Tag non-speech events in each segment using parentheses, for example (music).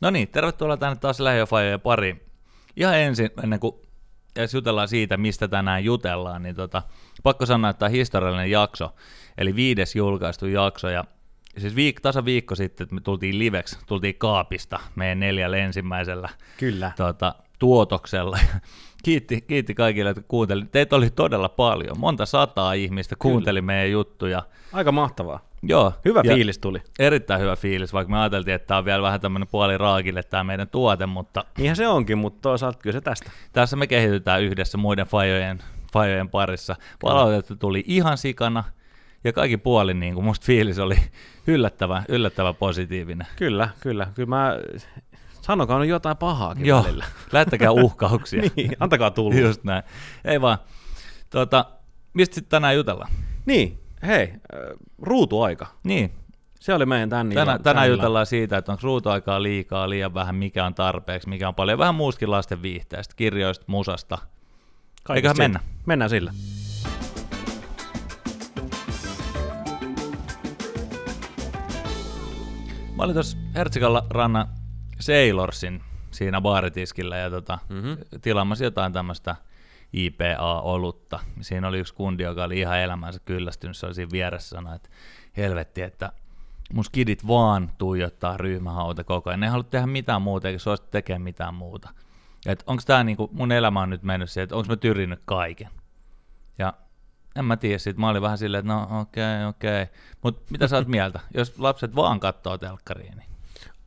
No niin, tervetuloa tänne taas Lähiöfajojen pari. Ihan ensin, ennen kuin edes jutellaan siitä, mistä tänään jutellaan, niin tota, pakko sanoa, että tämä on historiallinen jakso, eli viides julkaistu jakso, ja siis viik- tasa viikko sitten, että me tultiin liveksi, tultiin kaapista meidän neljällä ensimmäisellä Kyllä. tota, tuotoksella. (laughs) Kiitti, kiitti kaikille, että kuunteli. Teitä oli todella paljon. Monta sataa ihmistä kuunteli Kyllä. meidän juttuja. Aika mahtavaa. Joo. Hyvä fiilis tuli. Erittäin hyvä fiilis, vaikka me ajateltiin, että tämä on vielä vähän tämmöinen puoli raakille tämä meidän tuote, mutta Niinhän se onkin, mutta toisaalta kyllä se tästä. tässä me kehitytään yhdessä muiden fajojen, fajojen parissa. Palautetta tuli ihan sikana, ja kaikki puoli niin kuin musta fiilis oli yllättävän, yllättävän positiivinen. Kyllä, kyllä. Kyllä mä sanokaa nyt jotain pahaakin Joo, välillä. (laughs) lähettäkää uhkauksia. (laughs) niin, antakaa tulla. Just näin. Ei vaan. Tuota, mistä sitten tänään jutellaan? Niin, hei, äh, ruutuaika. Niin, Se oli meidän tän Tänä, tänään jutellaan siitä, että onko ruutuaikaa liikaa, liian vähän, mikä on tarpeeksi, mikä on paljon. Vähän muustakin lasten viihteestä, kirjoista, musasta. Kaikesta Eiköhän siitä. mennä. Mennään sillä. Mä olin tuossa Hertsikalla rannan Sailorsin siinä baaritiskillä ja tota, Mhm. tilaamassa jotain tämmöistä IPA-olutta. Siinä oli yksi kundi, joka oli ihan elämänsä kyllästynyt, se oli siinä vieressä sanoi, että helvetti, että mun skidit vaan tuijottaa ryhmähauta koko ajan. Ne ei halua tehdä mitään muuta, eikä suostu tekemään mitään muuta. Että onko tämä niinku, mun elämä on nyt mennyt siihen, että onko mä tyrinyt kaiken. Ja en mä tiedä siitä. Mä olin vähän silleen, että no okei, okay, okei. Okay. Mutta mitä sä oot (laughs) mieltä? Jos lapset vaan katsoo telkkariin, niin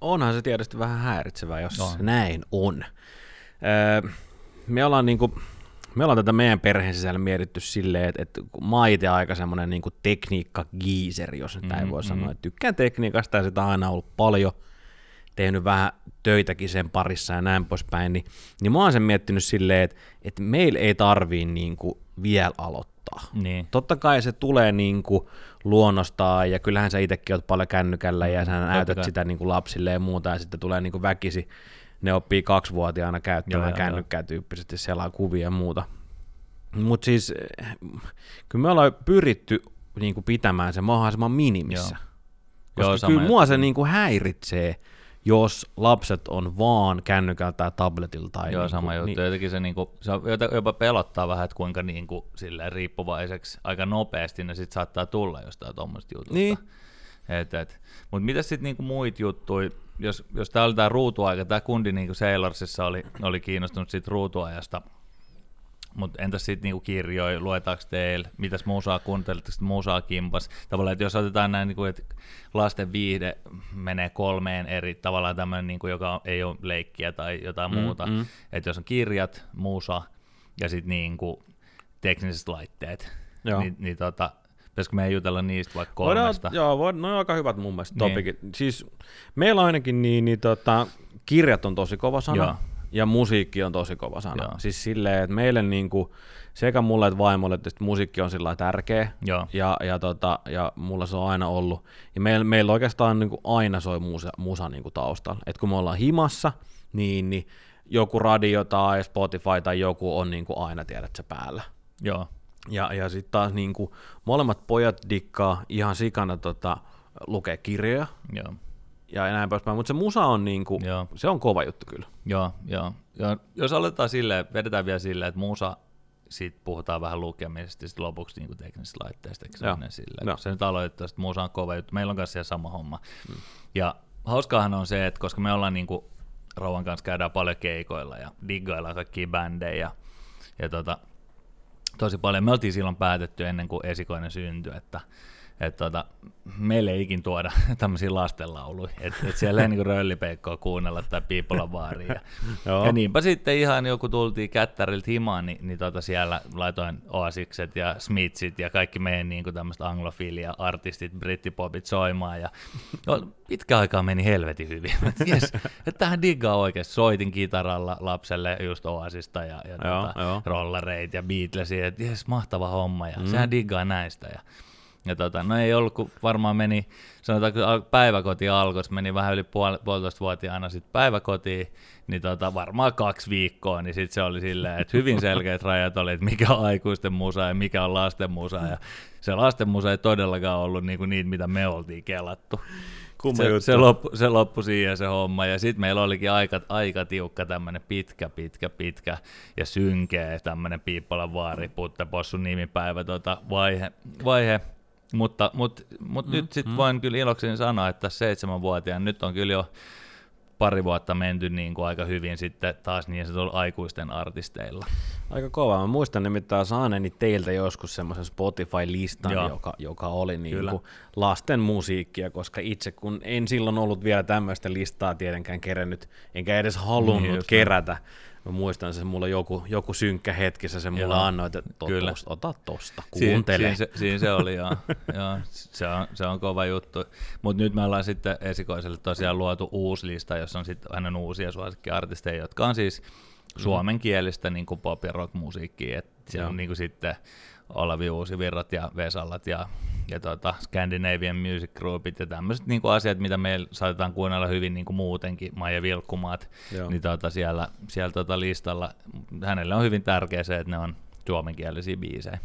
Onhan se tietysti vähän häiritsevää, jos on. näin on. Öö, me ollaan niinku, me ollaan tätä meidän perheen sisällä mietitty silleen, että, että mä oon itse aika semmoinen niinku tekniikka-giiseri, jos nyt näin Mm, voi mm. sanoa. Että tykkään tekniikasta ja sitä on aina ollut paljon, tehnyt vähän töitäkin sen parissa ja näin poispäin, niin, niin mä oon sen miettinyt silleen, että, että meillä ei tarvii niinku vielä aloittaa. niin. Totta kai se tulee niin kuin luonnostaan, ja kyllähän sä itsekin oot paljon kännykällä, ja sä näytät kai. sitä niin kuin lapsille ja muuta, ja sitten tulee niin kuin väkisi, ne oppii kaksivuotiaana Joo, käyttämään joo, kännykkää tyyppisesti, selaa kuvia ja muuta. Mutta siis, eh, kyllä me ollaan pyritty niin kuin pitämään se mahdollisimman minimissä. Joo. Koska Joo, kyllä mua se niin kuin häiritsee, jos lapset on vaan kännykällä tai tabletilla. Tai Joo, niin sama kuin, juttu. Niin, Jotenkin se, niinku, se on jopa- pelottaa vähän, että kuinka niinku, silleen, riippuvaiseksi aika nopeasti ne sit saattaa tulla jostain tuommoista jutusta. Niin. Et, et. Mutta mitä sitten niinku muit juttuja, jos, jos tämä oli tämä ruutuaika, tämä kundi niinku Sailorsissa oli, oli kiinnostunut siitä ruutuajasta, mutta entäs sitten niinku kirjoja, luetaanko teille, mitäs musaa kuuntelitteko te musaa kimpas? Tavallaan, että jos otetaan näin, niinku, että lasten viihde menee kolmeen eri, tavallaan tämmöinen, niinku, joka ei ole leikkiä tai jotain Mm, muuta, mm. että jos on kirjat, musa ja sitten niinku tekniset laitteet, Joo. niin, niin tota, pitäisikö meidän jutella niistä vaikka Voidaan, kolmesta? joo, void, no on aika hyvät mun mielestä Niin. topikit. Siis meillä ainakin niin, niin tota, kirjat on tosi kova sana Joo. ja musiikki on tosi kova sana. Joo. Siis silleen, että meille niinku, sekä mulle että vaimolle että musiikki on sillä tärkeä Joo. ja, ja, tota, ja mulla se on aina ollut. Ja meillä, meillä oikeastaan niinku aina soi musa, musa niinku taustalla. Et kun me ollaan himassa, niin, niin joku radio tai Spotify tai joku on niinku aina, tiedät sä, päällä. Joo. Ja, ja sitten taas niin kuin, molemmat pojat dikkaa ihan sikana tota, lukee kirjoja Joo. ja näin poispäin, mutta se musa on, niin kuin, Joo. se on kova juttu kyllä. Joo, joo. Ja jos aletaan silleen, vedetään vielä silleen, että musa, siitä puhutaan vähän lukemisesta ja sitten lopuksi niin teknisistä laitteista, eikö se Joo. silleen? Se nyt aloittaa, että musa on kova juttu. Meillä on kanssa siellä sama homma. Mm. Ja hauskaahan on se, että koska me ollaan niin kuin, Rauhan kanssa käydään paljon keikoilla ja diggaillaan kaikkia bändejä ja, ja tota, tosi paljon. Me oltiin silloin päätetty ennen kuin esikoinen syntyi, että että tota, meille ei ikin tuoda (laughs) tämmöisiä lastenlauluja, että et siellä ei niinku röllipeikkoa kuunnella tai piipolla baariin. (laughs) Ja, niinpä sitten ihan joku tultiin kättäriltä himaan, niin, niin tota siellä laitoin Oasikset ja Smithsit ja kaikki meidän niinku tämmöiset anglofilia artistit, brittipopit soimaan ja no, pitkä aikaa meni helvetin hyvin. Yes, että (laughs) tähän diggaa oikeasti. Soitin kitaralla lapselle just Oasista ja, ja Joo, tota, joo. rollereit ja Beatlesia, että jes, mahtava homma ja mm. sehän diggaa näistä. Ja, ja tota, no ei ollut, kun varmaan meni, sanotaan, kun päiväkoti alkoi, se meni vähän yli puol, puolitoista vuotiaana sitten päiväkotiin, niin tota, varmaan kaksi viikkoa, niin sitten se oli silleen, että hyvin selkeät (laughs) rajat oli, että mikä on aikuisten musa ja mikä on lasten musa, ja se lasten musa ei todellakaan ollut niinku niitä, mitä me oltiin kelattu. Kumma se, juttu. se, loppu, se loppui siihen se homma, ja sitten meillä olikin aika, aika tiukka tämmöinen pitkä, pitkä, pitkä ja synkeä tämmöinen Piippalan vaari, Puttepossun nimipäivä tota, vaihe, vaihe. Mutta, mutta, mutta mm, nyt sitten mm. voin kyllä ilokseni sanoa, että seitsemänvuotiaan nyt on kyllä jo pari vuotta menty niin kuin aika hyvin sitten taas niin se aikuisten artisteilla. Aika kova. Mä muistan nimittäin saaneeni teiltä joskus semmoisen Spotify-listan, joka, joka oli niin kuin lasten musiikkia, koska itse kun en silloin ollut vielä tämmöistä listaa tietenkään kerännyt, enkä edes halunnut niin, kerätä, Mä muistan se, mulla joku, joku synkkä hetkissä se mulle annoi, että to, Kyllä. Tosta, ota tosta, kuuntele. Siin, siinä, se, siinä se oli, joo. (laughs) joo se, on, se on kova juttu. Mutta nyt me ollaan sitten esikoiselle tosiaan luotu uusi lista, jossa on sitten hänen uusia suosikkiartisteja, jotka on siis mm. suomenkielistä niin kuin pop- ja rock-musiikkia. Siellä on niin kuin sitten Olavi Uusivirrat ja Vesallat ja, ja tota Scandinavian Music Groupit ja tämmöiset niin asiat, mitä meillä saatetaan kuunnella hyvin niin kuin muutenkin, Maija Vilkkumaat, Joo. niin tota siellä, siellä tota listalla hänelle on hyvin tärkeä se, että ne on suomenkielisiä biisejä.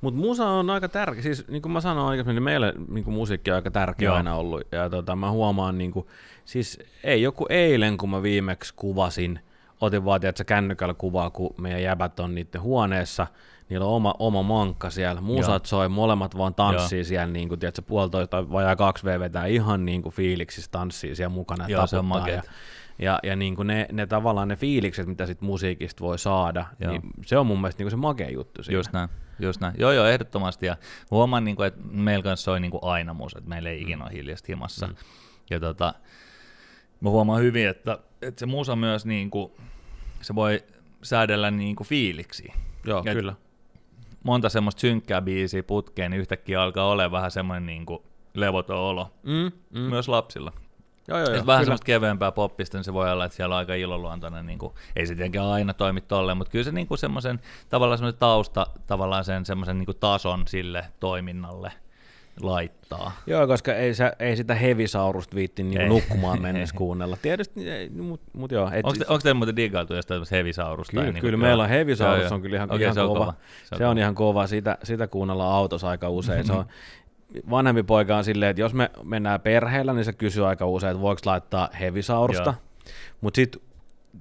Mutta musa on aika tärkeä, siis niin kuin mä sanoin aikaisemmin, niin meille niin kuin musiikki on aika tärkeä Joo. aina ollut. Ja tota, mä huomaan, niin kuin, siis ei joku eilen, kun mä viimeksi kuvasin, otin vaan että kännykällä kuvaa, kun meidän jäbät on niiden huoneessa, niillä on oma, oma mankka siellä, musat soi, molemmat vaan tanssii Joo. siellä, niin kuin, tiedätkö, puolitoista vajaa kaksi V vetää ihan niin kuin fiiliksissä tanssii siellä mukana Joo, se on ja, ja, ja niin kuin ne, ne tavallaan ne fiilikset, mitä sit musiikista voi saada, Joo. niin se on mun mielestä niin kuin se makea juttu siinä. Just näin. Just näin. Joo, joo, ehdottomasti. Ja huomaan, niin kuin, että meillä kanssa soi niin kuin aina musa, että meillä ei ikinä mm. ole hiljasta himassa. Mm. Ja tota, mä huomaan hyvin, että, että se musa myös, niin kuin, se voi säädellä niin kuin fiiliksi. Joo, et kyllä monta semmoista synkkää biisiä putkeen, niin yhtäkkiä alkaa olla vähän semmoinen niin kuin levoton olo. Mm, mm. Myös lapsilla. Joo, joo, joo, vähän kyllä. semmoista keveämpää poppista, niin se voi olla, että siellä on aika iloluontoinen, niin kuin, ei se tietenkään aina toimi tolleen, mutta kyllä se niin kuin semmoisen, tavallaan semmoisen tausta, tavallaan sen semmoisen niin kuin tason sille toiminnalle – laittaa. Joo, koska ei, sä, ei sitä hevisaurusta viitti niin nukkumaan (laughs) mennessä kuunnella. Tietysti, mutta mut joo. Et, onko, te, onko teillä muuten digailtu jostain hevisaurusta? Kyllä, niin kyllä meillä on hevisaurus, on kyllä ihan, okay, ihan se kova. kova. Se on, se on ihan kova, sitä, sitä kuunnellaan autossa aika usein. se on, vanhempi poika on silleen, että jos me mennään perheellä, niin se kysyy aika usein, että voiko laittaa hevisaurusta. Mutta sitten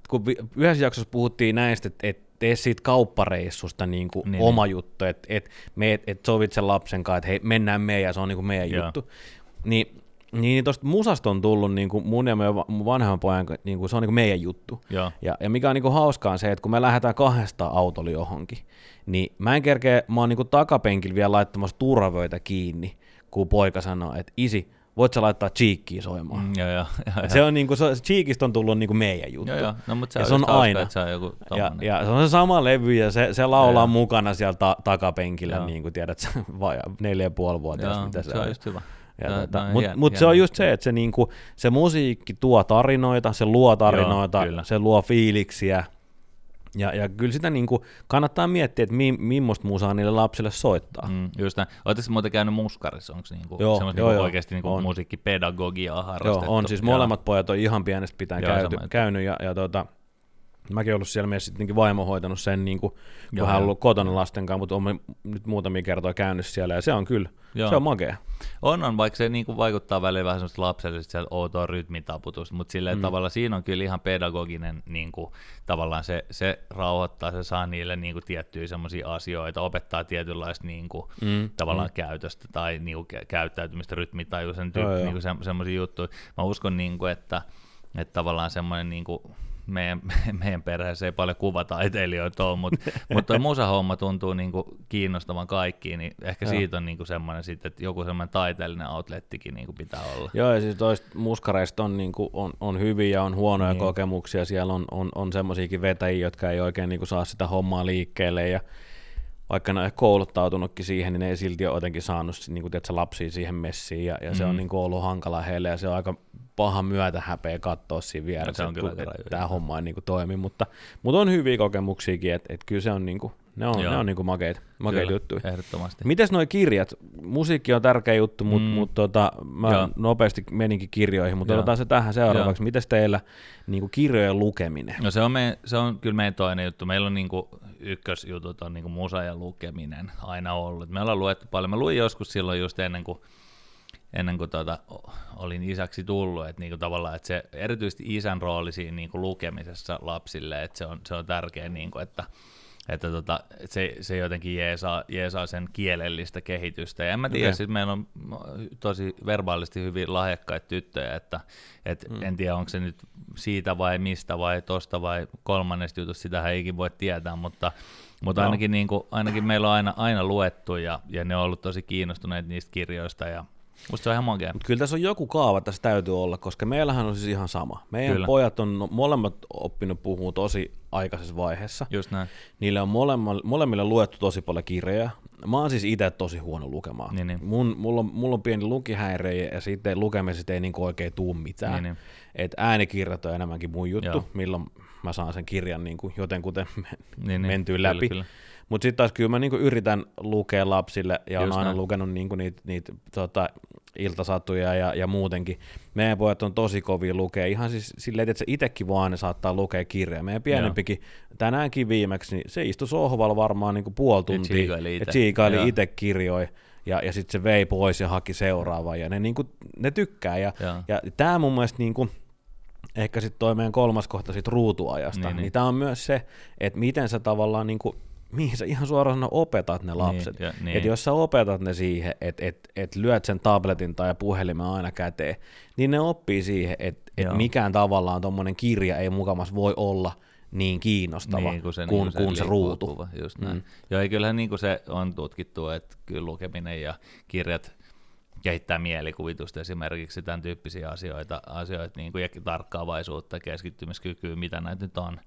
kun yhdessä jaksossa puhuttiin näistä, että et tee siitä kauppareissusta niin kuin niin, oma niin. juttu, että et, et, et sovit sen lapsen kanssa, että hei, mennään me ja se on niin kuin meidän Joo. juttu. Niin niin tuosta musasta on tullut niin kuin mun ja mun vanhemman pojan, niin kuin, se on niin kuin meidän juttu. Ja, ja mikä on niin kuin hauskaa on se, että kun me lähdetään kahdesta autolla johonkin, niin mä en kerkeä, mä oon niin kuin takapenkillä vielä laittamassa turvavöitä kiinni, kun poika sanoo, että isi, voit sä laittaa Cheekkiä soimaan. Mm, joo, joo, joo, se on niinku, se, Cheekistä on tullut niinku meidän juttu. Joo, joo. No, mutta se, ja on, se on aina. Että se on joku ja, ja, se on se sama levy ja se, se laulaa joo, mukana siellä ta- takapenkillä, joo. niin kuin tiedät, (laughs) vai neljä ja puoli vuotta. mitä se, se on. just hyvä. tota, Mutta mut se on just se, että se, niinku, se musiikki tuo tarinoita, se luo tarinoita, Joo, se luo fiiliksiä, ja, ja kyllä sitä niin kuin kannattaa miettiä, että mi, millaista musaa niille lapsille soittaa. Mm, just näin. Oletteko muuten käynyt muskarissa? Onko niin kuin joo, joo, niin joo, oikeasti niin kuin musiikkipedagogiaa harrastettu? Joo, on siis molemmat pojat on ihan pienestä pitäen joo, käyty, käynyt ja, ja tota, Mäkin ollut siellä myös sitten vaimo hoitanut sen, niin kuin, kun Joo, hän on ollut kotona lasten kanssa, mutta olen nyt muutamia kertoja käynyt siellä, ja se on kyllä, Joo. se on makea. On, on, vaikka se niin kuin vaikuttaa välillä vähän semmoista lapsellista outoa rytmitaputusta, mutta silleen mm. tavalla siinä on kyllä ihan pedagoginen, niin kuin, tavallaan se, se rauhoittaa, se saa niille niin kuin, tiettyjä semmoisia asioita, opettaa tietynlaista niin kuin, mm. tavallaan mm. käytöstä tai niin kuin, käyttäytymistä, rytmitajuisen tyyppi, niin se, semmoisia juttuja. Mä uskon, niin kuin, että, että tavallaan semmoinen niin kuin, meidän, (laughs) meidän perheessä ei paljon kuvataiteilijoita ole, mutta, mutta musahomma tuntuu niin kuin kiinnostavan kaikkiin, niin ehkä Joo. siitä on niin kuin semmoinen sitten, että joku semmoinen taiteellinen outlettikin niin kuin pitää olla. Joo, ja siis toista muskareista on, niin kuin, on, on hyviä ja on huonoja niin. kokemuksia, siellä on, on, on semmoisiakin vetäjiä, jotka ei oikein niin kuin saa sitä hommaa liikkeelle, ja vaikka ne on kouluttautunutkin siihen, niin ne ei silti ole jotenkin saanut niin kuin, tiedätkö, lapsia siihen messiin, ja, ja mm. se on mm. niin kuin, ollut hankala heille, ja se on aika paha myötä häpeä katsoa siinä vieressä, no, että, että tämä homma ei niin kuin, toimi, mutta, mutta on hyviä kokemuksiakin, että, että kyllä se on niin kuin, ne on, ne on niin kuin makeita, makeita juttuja. Ehdottomasti. Mites nuo kirjat? Musiikki on tärkeä juttu, mutta mm. mut, tota, mä Joo. nopeasti meninkin kirjoihin, mutta otetaan se tähän seuraavaksi. Joo. Mites teillä niin kuin kirjojen lukeminen? No se on, me, se on kyllä meidän toinen juttu. Meillä on niin kuin, ykkösjutut on niin kuin musa ja lukeminen aina ollut. Me ollaan luettu paljon. Mä luin joskus silloin just ennen kuin ennen kuin tota, olin isäksi tullut, että niinku tavallaan, että se erityisesti isän rooli siinä niinku lukemisessa lapsille, että se on, se on tärkeä, niinku, että, että tota, se, se jotenkin jeesaa, jeesaa sen kielellistä kehitystä. Ja en mä tiedä, okay. siis meillä on tosi verbaalisesti hyvin lahjakkaita tyttöjä, että et hmm. en tiedä, onko se nyt siitä vai mistä vai tosta vai kolmannesta jutusta, sitä ei ikin voi tietää, mutta, mutta no. ainakin, niin kuin, ainakin meillä on aina, aina luettu ja, ja ne on ollut tosi kiinnostuneet niistä kirjoista ja Musta se on ihan makea. Kyllä tässä on joku kaava tässä täytyy olla, koska meillähän on siis ihan sama. Meidän Kyllä. pojat on no, molemmat oppinut puhua tosi aikaisessa vaiheessa. Just näin. Niille on molemmille, molemmille luettu tosi paljon kirjoja. Mä oon siis itse tosi huono lukemaan. Niin, niin. Mun, mulla, on, mulla on pieni lukihäiriö ja sitten lukemisesta ei niinku oikein tuu mitään. Niin, niin. Et äänikirjat on enemmänkin mun juttu, Joo. milloin mä saan sen kirjan niinku jotenkuten niin, mentyä niin. läpi. Kyllä, kyllä. Mutta sitten taas kyllä mä niinku yritän lukea lapsille ja on aina näin. lukenut niinku niitä niit, tota, iltasatuja ja, ja muutenkin. Meidän pojat on tosi kovia lukea, ihan siis silleen, että se itsekin vaan ne saattaa lukea kirjaa. Meidän pienempikin, Joo. tänäänkin viimeksi, niin se istui sohvalla varmaan niinku puoli tuntia ja tsiikaili itse kirjoja ja, ja sitten se vei pois ja haki seuraavaa ja ne, niinku, ne tykkää. Ja, ja. ja tämä mun mielestä niinku, ehkä sitten toi meidän kolmas kohta sit ruutuajasta, niin, niin. niin tämä on myös se, että miten sä tavallaan niinku mihin sä ihan suoraan sanoa opetat ne lapset. Niin, ja, niin. Että jos sä opetat ne siihen, että et, et lyöt sen tabletin tai puhelimen aina käteen, niin ne oppii siihen, että et mikään tavallaan tuommoinen kirja ei mukamas voi olla niin kiinnostava niin, kuin se, kuin, niin, kuin se, se ruutu. Just näin. Mm. Joo, ja kyllähän niin kuin se on tutkittu, että kyllä lukeminen ja kirjat kehittää mielikuvitusta esimerkiksi tämän tyyppisiä asioita, asioita niin kuin ja tarkkaavaisuutta, keskittymiskykyä, mitä näitä nyt on.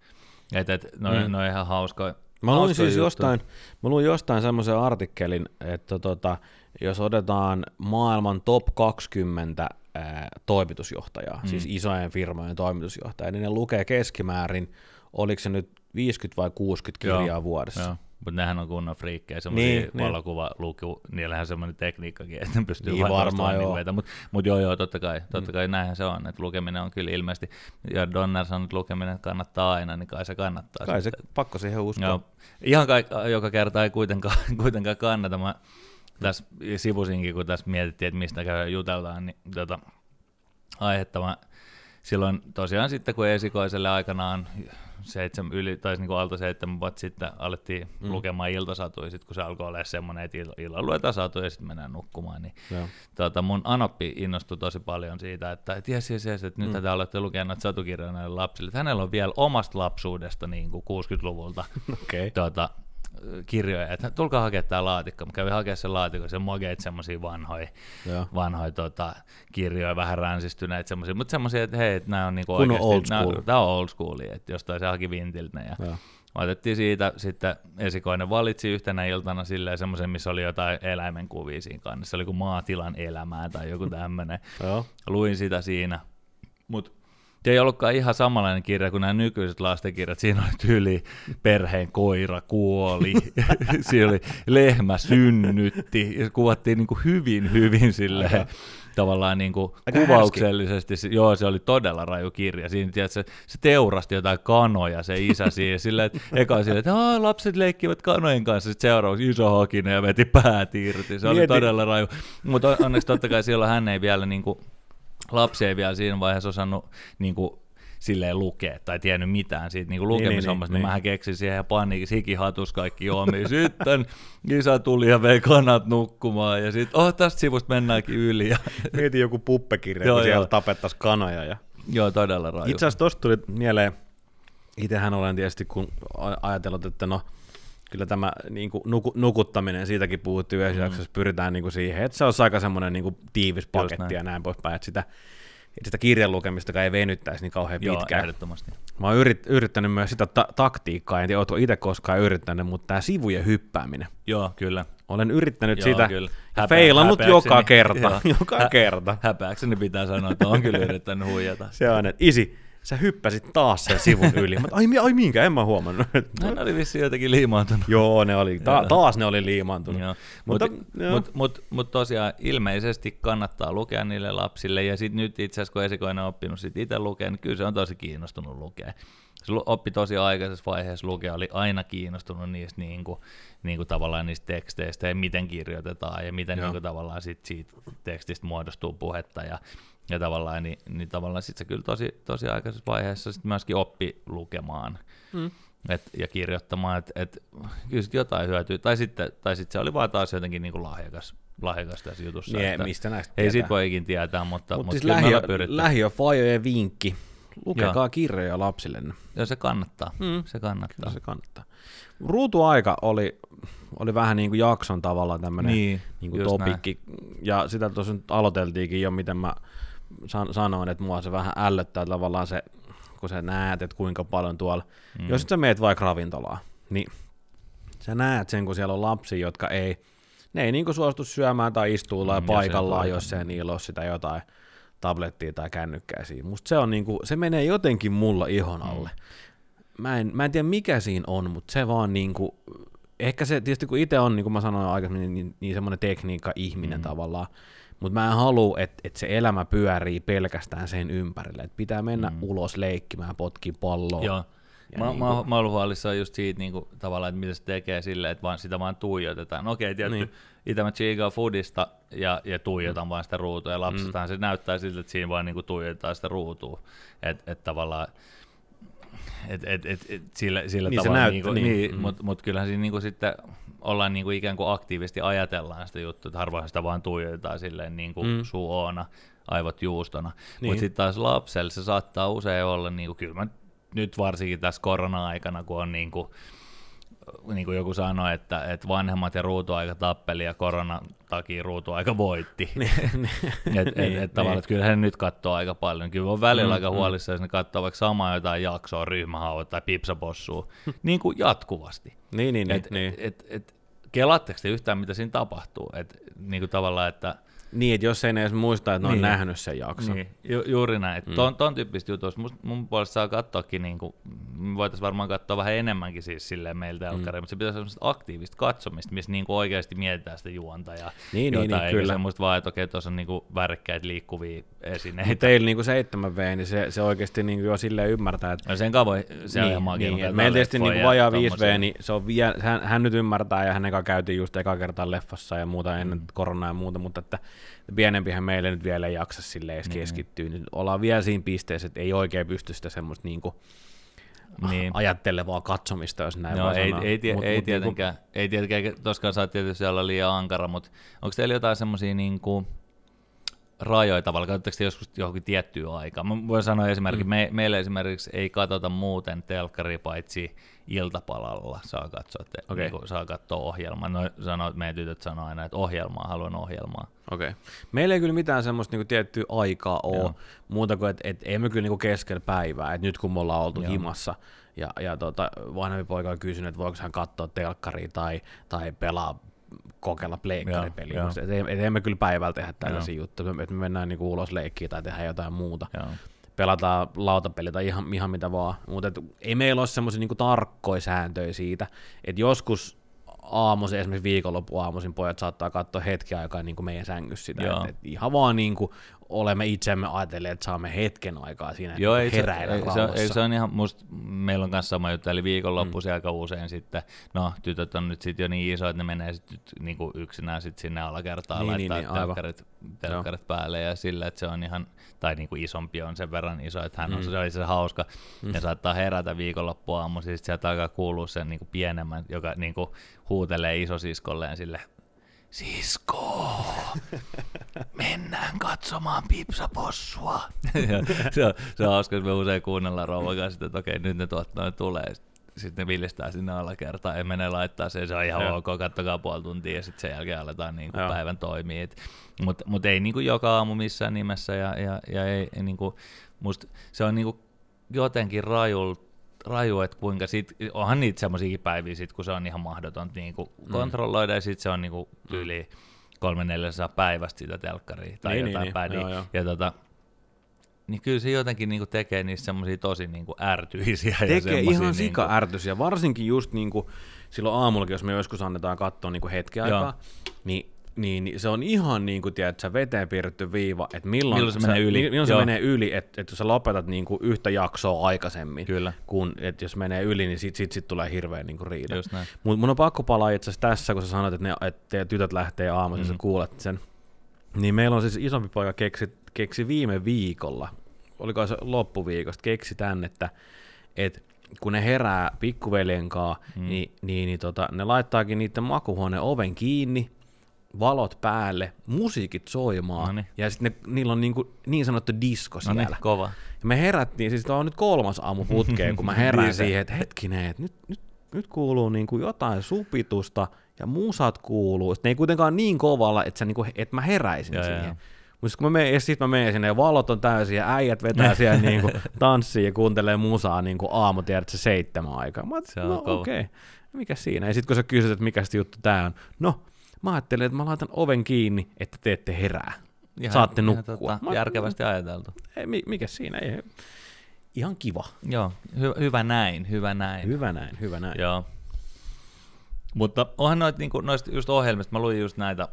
Että et, no, mm. no ihan hauska, Mä luin siis juttu. jostain, mä luin jostain semmoisen artikkelin, että tota, jos otetaan maailman top 20 ää, toimitusjohtajaa, mm. siis isojen firmojen toimitusjohtajaa, niin ne lukee keskimäärin, oliko se nyt 50 vai 60 kirjaa joo, vuodessa. Joo. Mutta nehän on kunnon friikkejä, semmoisia niin, niin. valokuvaluku, niillähän semmoinen tekniikkakin, että ne pystyy niin varmaan joo. Mutta mut joo, joo, totta kai, totta kai mm. näinhän se on, että lukeminen on kyllä ilmeisesti, ja Donner sanoo, että lukeminen kannattaa aina, niin kai se kannattaa. Kai sitten. se, pakko siihen uskoa. Joo. Ihan kaik, joka kerta ei kuitenkaan, (laughs) kuitenkaan kannata. Mä tässä sivusinkin, kun tässä mietittiin, että mistä käy jutellaan, niin tota, aihetta mä silloin tosiaan sitten, kun esikoiselle aikanaan seitsemän, yli, tai niin kuin alta seitsemän vuotta sitten alettiin mm. lukemaan iltasatuja, sit kun se alkoi olla semmoinen, että illalla luetaan satuja ja sitten mennään nukkumaan, niin tota, mun anoppi innostui tosi paljon siitä, että et jes, jes, jes, että mm. nyt te aloitte lukea näitä satukirjoja näille lapsille, että hänellä on vielä omasta lapsuudesta niin kuin 60-luvulta (laughs) okay. tota, kirjoja, että tulkaa hakea tämä laatikko. Mä kävin hakemaan sen laatikon, se mogeet semmoisia vanhoja, vanhoja tota, kirjoja, vähän ränsistyneitä semmoisia, mutta semmoisia, että hei, että nämä on niinku oikeasti, old school. Nämä, on old school, että jostain se haki vintiltä ja, ja. Otettiin siitä, sitten esikoinen valitsi yhtenä iltana silleen semmoisen, missä oli jotain eläimenkuvia siinä kannessa. Se oli kuin maatilan elämää tai joku tämmöinen. Luin sitä siinä. Mutta se ei ollutkaan ihan samanlainen kirja kuin nämä nykyiset lastenkirjat. Siinä oli tyyli perheen koira kuoli, (laughs) siinä oli lehmä synnytti, ja kuvattiin niin kuin hyvin, hyvin silleen, tavallaan niin kuin kuvauksellisesti. Härski. Joo, se oli todella raju kirja. Siinä tiedät, se, se teurasti jotain kanoja, se isä siihen. Silleen, että eka silleen, että lapset leikkivät kanojen kanssa. Sitten seuraavaksi iso hakinen ja veti päät irti. Se oli Mieti. todella raju. Mutta onneksi totta kai siellä hän ei vielä niin kuin, lapsi ei vielä siinä vaiheessa osannut niin kuin, silleen lukea tai tiennyt mitään siitä niin lukemishommasta, niin, niin, niin, niin mähän keksin siihen ja paniikin hikihatus kaikki juomia. Sitten isä tuli ja vei kanat nukkumaan ja sitten, oh, tästä sivusta mennäänkin yli. Ja... (laughs) Mieti joku puppekirja, kun siellä tapettaisiin kanoja. Ja... Joo, todella raju. Itse asiassa tuosta tuli mieleen, itsehän olen tietysti kun ajatellut, että no kyllä tämä niin kuin, nuku, nukuttaminen, siitäkin puhuttiin yhdessä mm. jaksossa, pyritään niin kuin siihen, että se on aika semmoinen niin kuin, tiivis paketti näin. ja näin poispäin, että sitä, että sitä kirjan lukemista ei venyttäisi niin kauhean Joo, pitkään. ehdottomasti. Mä oon yrit, yrittänyt myös sitä ta- taktiikkaa, en tiedä, ootko itse koskaan yrittänyt, mutta tämä sivujen hyppääminen. Joo, kyllä. Olen yrittänyt Joo, sitä kyllä. Häpä, feilannut joka kerta. joka kerta. Häpääkseni pitää sanoa, että on kyllä yrittänyt huijata. Se on, että isi, sä hyppäsit taas sen sivun yli. Mä, ai, ai minkä, en mä huomannut. No, ne oli vissiin jotenkin liimaantunut. Joo, ne oli, ta- taas ne oli liimaantunut. Joo. Mutta, joo. mut, mut, mut tosiaan ilmeisesti kannattaa lukea niille lapsille, ja sitten nyt itse asiassa kun esikoinen on oppinut sit itse lukea, niin kyllä se on tosi kiinnostunut lukea. Se oppi tosi aikaisessa vaiheessa lukea, oli aina kiinnostunut niistä niin kuin, niin kuin tavallaan niistä teksteistä ja miten kirjoitetaan ja miten Joo. niin kuin tavallaan sit siitä tekstistä muodostuu puhetta ja, ja tavallaan, niin, niin tavallaan sit se kyllä tosi, tosi aikaisessa vaiheessa sit myöskin oppi lukemaan Mm. et, ja kirjoittamaan, että et, kyllä sit jotain hyötyy. Tai sitten, tai sitten se oli vaan taas jotenkin niin kuin lahjakas, lahjakas tässä jutussa. Niin, että mistä näistä ei tietää? siitä voi ikin tietää, mutta, Mutta mutta siis kyllä me lähiö, pyritty. lähiöfajojen vinkki. Lukekaa Joo. kirjoja lapsillenne. Ja se kannattaa, Mm. se kannattaa. Kyllä se kannattaa. Ruutuaika oli, oli vähän niin kuin jakson tavallaan tämmöinen Niin, niin topikki. Ja sitä tuossa nyt aloiteltiinkin jo, miten mä san- sanoin, että mua se vähän ällöttää tavallaan se, kun sä näet, että kuinka paljon tuolla, mm. jos sä meet vaikka ravintolaan, niin sä näet sen, kun siellä on lapsia, jotka ei, ne ei niin suostu syömään tai istuu Mm, mm, paikallaan, jos ei niillä ole sitä jotain tablettia tai kännykkää siinä. Musta se, on niinku, se menee jotenkin mulla ihon alle. Mm. Mä, en, mä en tiedä mikä siinä on, mutta se vaan niinku, ehkä se tietysti kun itse on, niin kuin mä sanoin aikaisemmin, niin, niin semmoinen tekniikka-ihminen mm. tavallaan, mutta mä en halua, että, että se elämä pyörii pelkästään sen ympärille, että pitää mennä mm. ulos leikkimään, potki palloa. Joo. Ja Mä, niin mä, kuin- mä oon huolissaan just siitä niin kuin, tavallaan, että mitä se tekee silleen, että vaan, sitä vaan tuijotetaan. No okei, tietty, Niin. itse mä chiigaan foodista ja, ja tuijotan mm. vaan sitä ruutua, ja lapsestahan mm. se näyttää siltä, että siinä vaan niin kuin, tuijotetaan sitä ruutua. Että et, tavallaan, et, et, et, et, sillä, sillä Niin tavalla, näyttää, niin, niin. niin, mm. mutta mut kyllähän siinä niin kuin, sitten ollaan niin kuin, ikään kuin aktiivisesti ajatellaan sitä juttua, että harvoin sitä vaan tuijotetaan silleen niin kuin Mm. suu oona, aivot juustona. Niin. Mutta sitten taas lapselle se saattaa usein olla, niin kuin, kyllä mä nyt varsinkin tässä korona-aikana, kun on niin kuin, niin kuin joku sanoi, että, että vanhemmat ja ruutuaika tappeli ja koronan takia ruutuaika voitti. (laughs) et, et, Niin, et, tavallaan, että kyllä he nyt katsoo aika paljon. Kyllä on välillä Mm, aika mm. huolissa, jos ne katsoo vaikka samaa jotain jaksoa, ryhmähauot tai pipsapossua, (laughs) niin kuin jatkuvasti. niin, niin, niin, Et, niin. et, et, kelaatteko te yhtään, mitä siinä tapahtuu? Et, niin kuin tavallaan, että niin, että jos ei ne edes muista, että ne on Niin. nähnyt sen jakson. niin, ju, juuri näin. Mm. Ton, ton tyyppistä jutuista must, mun puolesta saa katsoakin, niin kuin, voitaisiin varmaan katsoa vähän enemmänkin siis silleen meiltä mm. mutta se pitäisi olla aktiivista katsomista, missä niin kuin oikeasti mietitään sitä juonta ja Niin, niin, jotain, niin, eikä kyllä. semmoista vaan, että okei, tuossa on niin kuin värkkäitä liikkuvia esineitä. Mutta teillä niinku 7V, niin se, se oikeasti niinku jo silleen ymmärtää, että No sen kanssa voi, se on niin, ihan magia. niin, katsotaan meillä tietysti niinku ja vajaa tommosia. 5V, niin se on vie, hän, hän, nyt ymmärtää ja hänen kanssa käytiin just eka kertaa leffassa ja muuta ennen Mm. koronaa ja muuta, mutta että pienempihän meille nyt vielä ei jaksa sille edes Niin. keskittyä, niin ollaan vielä siinä pisteessä, että ei oikein pysty sitä semmoista niinku Niin. ajattelevaa katsomista, jos näin voi ei, sanoa. ei, tie, Mut- ei, mut tietenkään, ei tietenkään, toskaan saa tietysti olla liian ankara, mutta onko teillä jotain semmoisia niin kuin, rajoja tavalla, katsotteko te joskus johonkin tiettyyn aikaan? Mä voin sanoa esimerkiksi, mm. me, meille esimerkiksi ei katsota muuten telkkari paitsi iltapalalla saa katsoa, te, Okei. niin kuin, saa katsoa ohjelmaa. No sanoo, että meidän tytöt sanoo aina, että ohjelmaa, haluan ohjelmaa. Okei. Okay. Meillä ei kyllä mitään semmoista niinku tiettyä aikaa ole, Joo. muuta kuin, että et emme kyllä niinku keskellä päivää, että nyt kun me ollaan oltu Joo. himassa, ja, ja tota, vanhempi poika on kysynyt, että voiko hän katsoa telkkaria tai, tai pelaa kokeilla pleikkaripeliä, Joo, et, et, et emme kyllä päivällä tehdä tällaisia juttuja, että me mennään niinku ulos leikkiä tai tehdään jotain muuta. Joo. Pelataan lautapeliä tai ihan, ihan mitä vaan, mutta ei meillä ole semmoisia niinku tarkkoja sääntöjä siitä, että joskus aamuisin, esimerkiksi viikonloppu aamuisin pojat saattaa katsoa hetki aikaa niin kuin meidän sängyssä sitä, että et ihan vaan niin kuin olemme itsemme ajatelleet, että saamme hetken aikaa siinä, Joo, ei se, heräillä ei, se, rauhassa. ei, se on ihan, musta, meillä on kanssa sama juttu, eli viikonloppuisin mm. aika usein sitten, no tytöt on nyt sitten jo niin iso, että ne menee sitten niinku yksinään sit sinne alakertaan Niin, niin, niin, laittaa niin, aivan. telkkarit, telkkarit päälle ja sillä, että se on ihan, tai niinku isompi on sen verran iso, että hän on Mm. se, oli se hauska, mm. ja saattaa herätä viikonloppuaamu, siis sieltä alkaa kuulua sen niinku pienemmän, joka niinku huutelee isosiskolleen sille, sisko, (laughs) mennään katsomaan pipsapossua. (laughs) ja se, on, se on hauska, että me usein kuunnellaan rouvan kanssa, että okei, nyt ne tuot noin tulee. Sitten ne vilistää sinne alakertaan ja menee laittaa se, se on ihan ok, kattokaa puoli tuntia ja sitten sen jälkeen aletaan niin kuin päivän toimia. Mutta mut ei niin kuin joka aamu missään nimessä ja, ja, ja ei, ei niin kuin, musta se on niin kuin jotenkin rajul, raju, että kuinka sit, onhan niitä semmoisiakin päiviä sit, kun se on ihan mahdoton niin kuin Mm. kontrolloida ja sitten se on niin kuin yli kolme neljäsataa päivästä sitä telkkaria tai Niin, jotain niin, pädiä. joo, joo. Ja tota, niin kyllä se jotenkin niinku tekee niistä semmoisia tosi niinku ärtyisiä. ja Tekee semmosia ihan niinku, sika ärtyisiä, varsinkin just niinku silloin aamullakin, jos me joskus annetaan katsoa niinku hetken aikaa, niin niin, niin se on ihan niin kuin, tiedät, veteen piirretty viiva, että milloin, Milloin se menee yli. Milloin Joo. se menee yli, että, että jos sä lopetat niin kuin yhtä jaksoa aikaisemmin, Kyllä. kun että jos menee yli, niin sit, sit, sit tulee hirveä niin kuin riita. Mutta mun on pakko palaa itse asiassa tässä, kun sä sanoit, että, ne, että tytöt lähtee aamuisin, mm. sä kuulet sen. Niin meillä on siis isompi poika keksi, keksi viime viikolla, oliko se loppuviikosta, keksi tän, että, että kun ne herää pikkuveljen kanssa, mm. niin, niin, niin tota, ne laittaakin niiden makuhuoneen oven kiinni, valot päälle, musiikit soimaan, Noniin. ja sitten niillä on niinku, niin sanottu disko No siellä. niin, kova. Ja me herättiin, siis tämä on nyt kolmas aamu putkeen, kun mä (laughs) herään Niin siihen, että hetkinen, että nyt, nyt, nyt kuuluu niinku jotain supitusta ja musat kuuluu. Sitten ne ei kuitenkaan niin kovalla, että, sä niinku, että mä heräisin Joo, siihen. Mutta kun mä menen, sit mä menen sinne ja valot on täysin ja äijät vetää (laughs) siellä niinku tanssii ja kuuntelee musaa niinku aamu, tiedät se seitsemän aikaa. Mä Se no okei, okay. mikä siinä? Ja sitten kun sä kysyt, että mikä se juttu tää on, no mä ajattelin, että mä laitan oven kiinni, että te ette herää. Saatte nukkua. Tota, Mä- järkevästi ajateltu. Ei, mi- mikä siinä? Ei. Ihan kiva. Joo, hy- hyvä näin, hyvä näin. Hyvä näin, hyvä näin. Joo. Mutta onhan noit, niinku, noista just ohjelmista, mä luin just näitä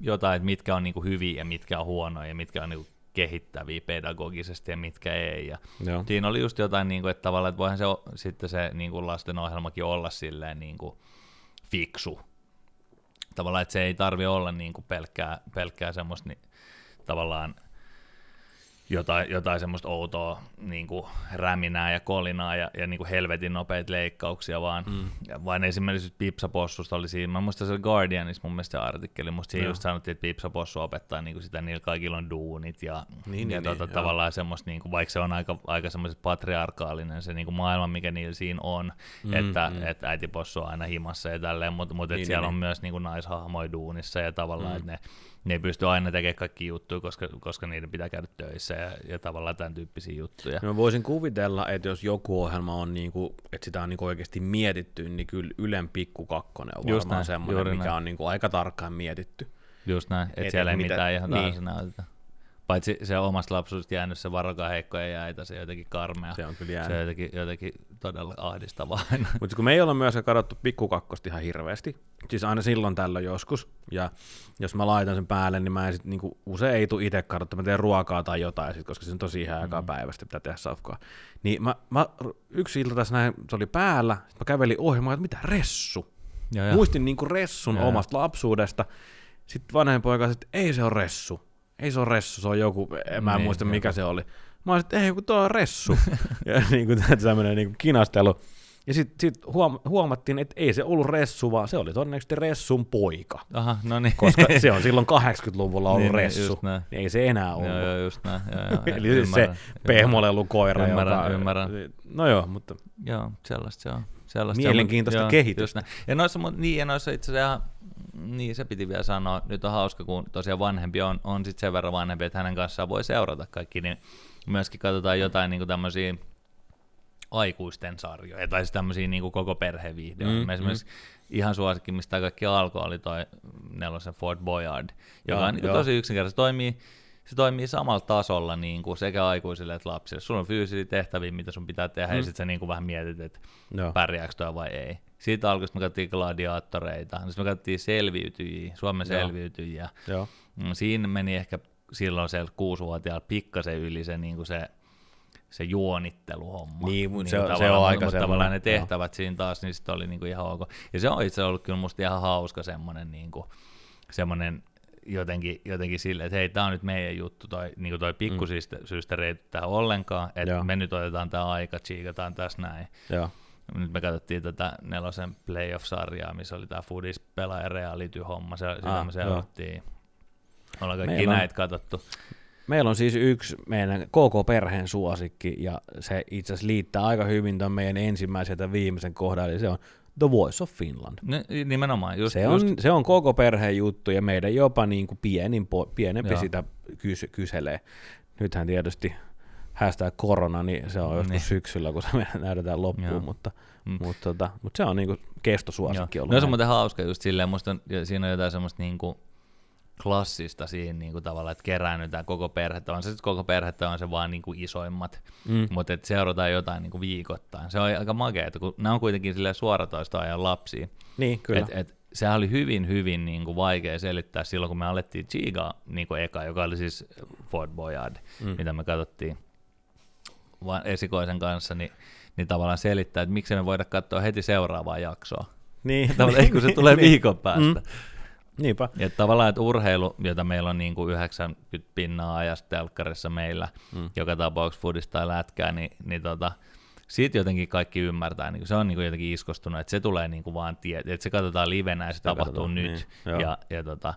jotain, että mitkä on niinku hyviä ja mitkä on huonoja ja mitkä on niinku kehittäviä pedagogisesti ja mitkä ei. Ja Joo. siinä oli just jotain, niinku, että tavallaan, että voihan se sitten se niinku lasten ohjelmakin olla silleen niinku fiksu. Tavallaan, että se ei tarvi olla niinku pelkkää, pelkkää semmoista ni, tavallaan jotain, jotain semmoista outoa niin kuin räminää ja kolinaa ja, ja niin kuin helvetin nopeita leikkauksia, vaan, mm. vaan esimerkiksi Pipsapossusta oli siinä, mä muistan se Guardianissa mun mielestä se artikkeli, musta siinä Joo. just sanottiin, että Pipsapossu opettaa niin kuin sitä, niillä kaikilla on duunit ja, Niin, ja niin, tota, niin, tavallaan semmoista, niin kuin, vaikka se on aika, aika semmoiset patriarkaalinen se niin kuin maailma, mikä niillä siinä on, Mm, että mm. että äitipossu on aina himassa ja tälleen, mutta, mutta Niin, niin, siellä niin, on niin. myös niin kuin naishahmoja duunissa ja tavallaan, mm. että ne, ne ei pysty aina tekemään kaikki juttuja, koska, koska niiden pitää käydä töissä ja, ja tavallaan tämän tyyppisiä juttuja. No voisin kuvitella, että jos joku ohjelma on, niinku, että sitä on niinku oikeasti mietitty, niin kyllä Ylen pikku kakkonen on Just varmaan semmoinen, mikä näin. on niinku aika tarkkaan mietitty. Just näin, että Et- siellä ei mitä- mitään ihan niin. näytetä. Paitsi se omasta lapsuudesta jäänyt se varokaa heikkoja jäitä, se jotenkin karmea. Se on kyllä se on jäänyt. jotenkin, jotenkin todella ahdistavaa aina. Mutta kun me ei olla myöskään katsottu pikkukakkosta ihan hirveästi, siis aina silloin tällöin joskus, ja jos mä laitan sen päälle, niin mä en sit niinku, usein ei tule itse katsottu, mä teen ruokaa tai jotain, sit, koska se on tosi ihan Mm. aikaa päivästä, pitää tehdä safkaa. Niin mä, mä yksi ilta tässä näin, se oli päällä, sit mä kävelin ohi, mä että mitä ressu? Ja, Ja. Muistin niinku ressun Joo, omasta lapsuudesta. Sitten vanhempi poika että ei se ole ressu. Ei se ole ressu, se on joku, en mä Niin, muista mikä joku. se oli. Mä olisin, että ei kun tuo on ressu. (laughs) ja niinku tämmönen niinku kinastelu. Ja sitten sit huom- huomattiin, että ei se ollut ressu, vaan se oli todennäköisesti ressun poika. Aha, no niin. Koska se on (laughs) silloin 80-luvulla ollut Niin, niin, ressu. Niin ei se enää ollut. joo, joo, just näin. Joo, joo, (laughs) Eli siis se ymmärrän, pehmolellukoira, Ymmärrän, joka... ymmärrän. No joo, mutta Joo, sellaista se on. Sellaista Mielenkiintoista on, kehitystä. Ja noissa, niin, ja noissa itse asiassa, niin se piti vielä sanoa, nyt on hauska, kun tosiaan vanhempi on, on sitten sen verran vanhempi, että hänen kanssaan voi seurata kaikki, niin myöskin katsotaan jotain niin tämmöisiä aikuisten sarjoja, tai siis tämmöisiä niin kuin koko perheviihdeohjelmia. Mm, Mm, Esimerkiksi ihan suosikki, mistä kaikki alkoi, oli toi nelosen Fort Boyard, joka on niin tosi yksinkertaisesti. Toimii, se toimii samalla tasolla niin kuin sekä aikuisille että lapsille. Sulla on fyysisiä tehtäviä, mitä sun pitää tehdä, mm. ja sitten sä niin kuin vähän mietit, että joo. pärjääkö toi vai ei. Siitä alkoi, me katsottiin gladiaattoreita, sitten me katsottiin selviytyjiä, Suomen Joo. selviytyjiä. joo. Mm, Siinä meni ehkä silloin se kuusivuotiaalla pikkasen yli se, niin kuin se, se juonitteluhomma. Niin, mut se se on aika mutta tavallaan ne tehtävät siinä taas, niin sitten oli niin kuin ihan ok. Ja se on itse ollut kyllä musta ihan hauska semmoinen, niin kuin, semmoinen jotenkin, jotenkin silleen, että hei, tämä on nyt meidän juttu, toi, niin kuin toi pikkusyystä ei tää ollenkaan, Joo. että me nyt otetaan tämä aika, tsiikataan tässä näin. joo. Nyt me katsottiin tätä nelosen playoff-sarjaa, missä oli tämä Foodis pelaaja reality-homma, se, sitä Ah, me seurattiin. Ollaan kaikki Meillä on- näitä katsottu. Meillä on siis yksi meidän koko perheen suosikki, ja se itse asiassa liittää aika hyvin tämän meidän ensimmäisen ja viimeisen kohdan, eli se on The Voice of Finland. N- nimenomaan, just, se, just on, se on koko perheen juttu, ja meidän jopa niin kuin pienin, pienempi Joo. sitä kys- kyselee. Nythän tietysti hashtag korona, niin se on joskus Niin. syksyllä, kun se me (laughs) näytetään loppuun, Joo. mutta, Mm. mutta, tota, mutta se on niin kuin kestosuosikki Joo. ollut. No se on muuten hauska just silleen, musta on, siinä on jotain semmoista niinku klassista siinä niin kuin tavallaan, että keräännytään koko perhettä. On se sitten koko perhettä, on se vaan niin kuin isoimmat, mm. mutta että seurataan jotain niin kuin viikoittain. Se on aika makea, kun nämä on kuitenkin suoratoista ajan lapsia. Niin, kyllä. Et, et, sehän oli hyvin, hyvin niin kuin vaikea selittää silloin, kun me alettiin Chiga niin kuin eka, joka oli siis Ford Boyard, mm. mitä me katsottiin esikoisen kanssa, niin, niin tavallaan selittää, että miksi me voida katsoa heti seuraavaa jaksoa. Niin. Tavallaan, kun se (laughs) tulee niin. viikon päästä. Mm. Niinpä. Ja tavallaan, että urheilu, jota meillä on niin kuin 90 pinnaa ajasta telkkarissa meillä, mm. joka tapauksessa foodista tai lätkää, niin, niin tota, siitä jotenkin kaikki ymmärtää, niin se on niin kuin jotenkin iskostunut, että se tulee niin kuin vaan tie, että se katsotaan livenä ja se, se tapahtuu katsotaan, nyt, niin, ja, ja, tota,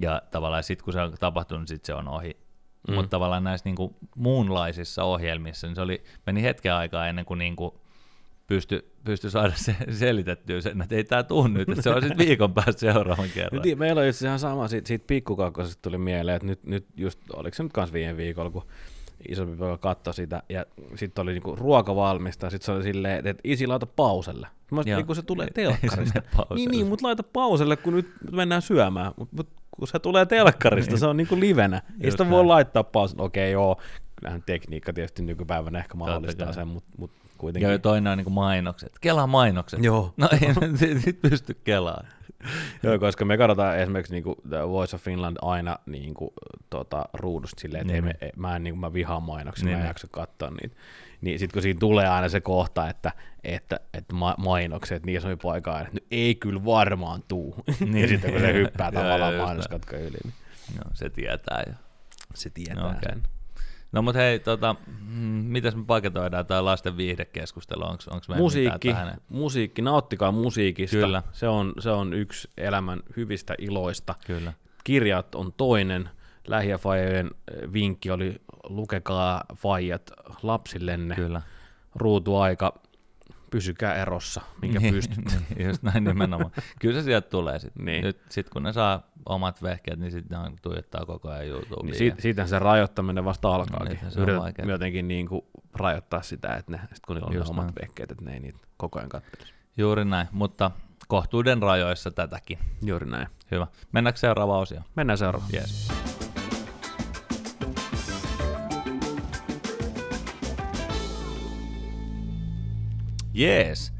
ja tavallaan sitten kun se on tapahtunut, niin sit se on ohi. Mm. Mutta tavallaan näissä niin kuin muunlaisissa ohjelmissa, niin se oli, meni hetken aikaa ennen kuin, niin kuin pysty, pysty saada se selitettyä sen, että ei tämä tuu nyt, että se on sitten (laughs) viikon päästä seuraavan kerran. Nyt, meillä on itse ihan sama, siitä, siitä pikkukakkosesta tuli mieleen, että nyt, nyt just, oliko se nyt kanssa viime viikolla, kun isompi poika katsoi sitä, ja sitten oli niinku ruoka valmista, ja sitten se oli silleen, että isi laita pauselle. Mä olisin, kun se tulee telkkarista. niin, niin, mutta laita pauselle, kun nyt mennään syömään. Mutta mut, kun se tulee telkkarista, niin. se on niinku livenä. Ei sitä voi laittaa pauselle. Okei, okay, joo, kyllähän tekniikka tietysti nykypäivänä ehkä mahdollistaa sen, mutta mut kuitenkin. Joo, toinen on niinku mainokset. Kela mainokset. Joo. No ei (laughs) sit pysty kelaamaan. Joo, koska me katsotaan esimerkiksi niin kuin The Voice of Finland aina niin kuin, tota, ruudusta silleen, että niin. me, mä, en, niin kuin, mä vihaan mainoksia, niin. mä en niin. jaksa katsoa niitä. Niin sitten kun siinä tulee aina se kohta, että, että, että ma- mainokset, niin se on paikkaa, että ei kyllä varmaan tuu. (laughs) Niin. ja sitten kun se hyppää (laughs) tavallaan mainoskatka yli. Niin. No, se tietää jo. Se tietää no, okay. sen. No mutta hei, tota, mm, mitäs me paketoidaan tämä lasten viihdekeskustelu? Onko meidän musiikki, musiikki, nauttikaa musiikista. Kyllä. Se on, se on yksi elämän hyvistä iloista. Kyllä. Kirjat on toinen. Lähiöfajojen eh, vinkki oli lukekaa fajat lapsillenne. Kyllä. Ruutuaika pysykää erossa, minkä niin, pystytte. (laughs) niin, just näin nimenomaan. Kyllä se sieltä tulee sitten. Niin. Nyt sit kun ne saa omat vehkeet, niin sitten ne tuijottaa koko ajan YouTubea. Niin siitä, siitä se rajoittaminen vasta alkaakin. Niin, Yrität jotenkin niin kuin rajoittaa sitä, että ne, sit kun niillä on just ne omat näin. vehkeet, että ne ei niitä koko ajan katselisi. Juuri näin, mutta kohtuuden rajoissa tätäkin. Juuri näin. Hyvä. Mennäänkö seuraavaan osioon? Mennään seuraavaan. Yes. Jees.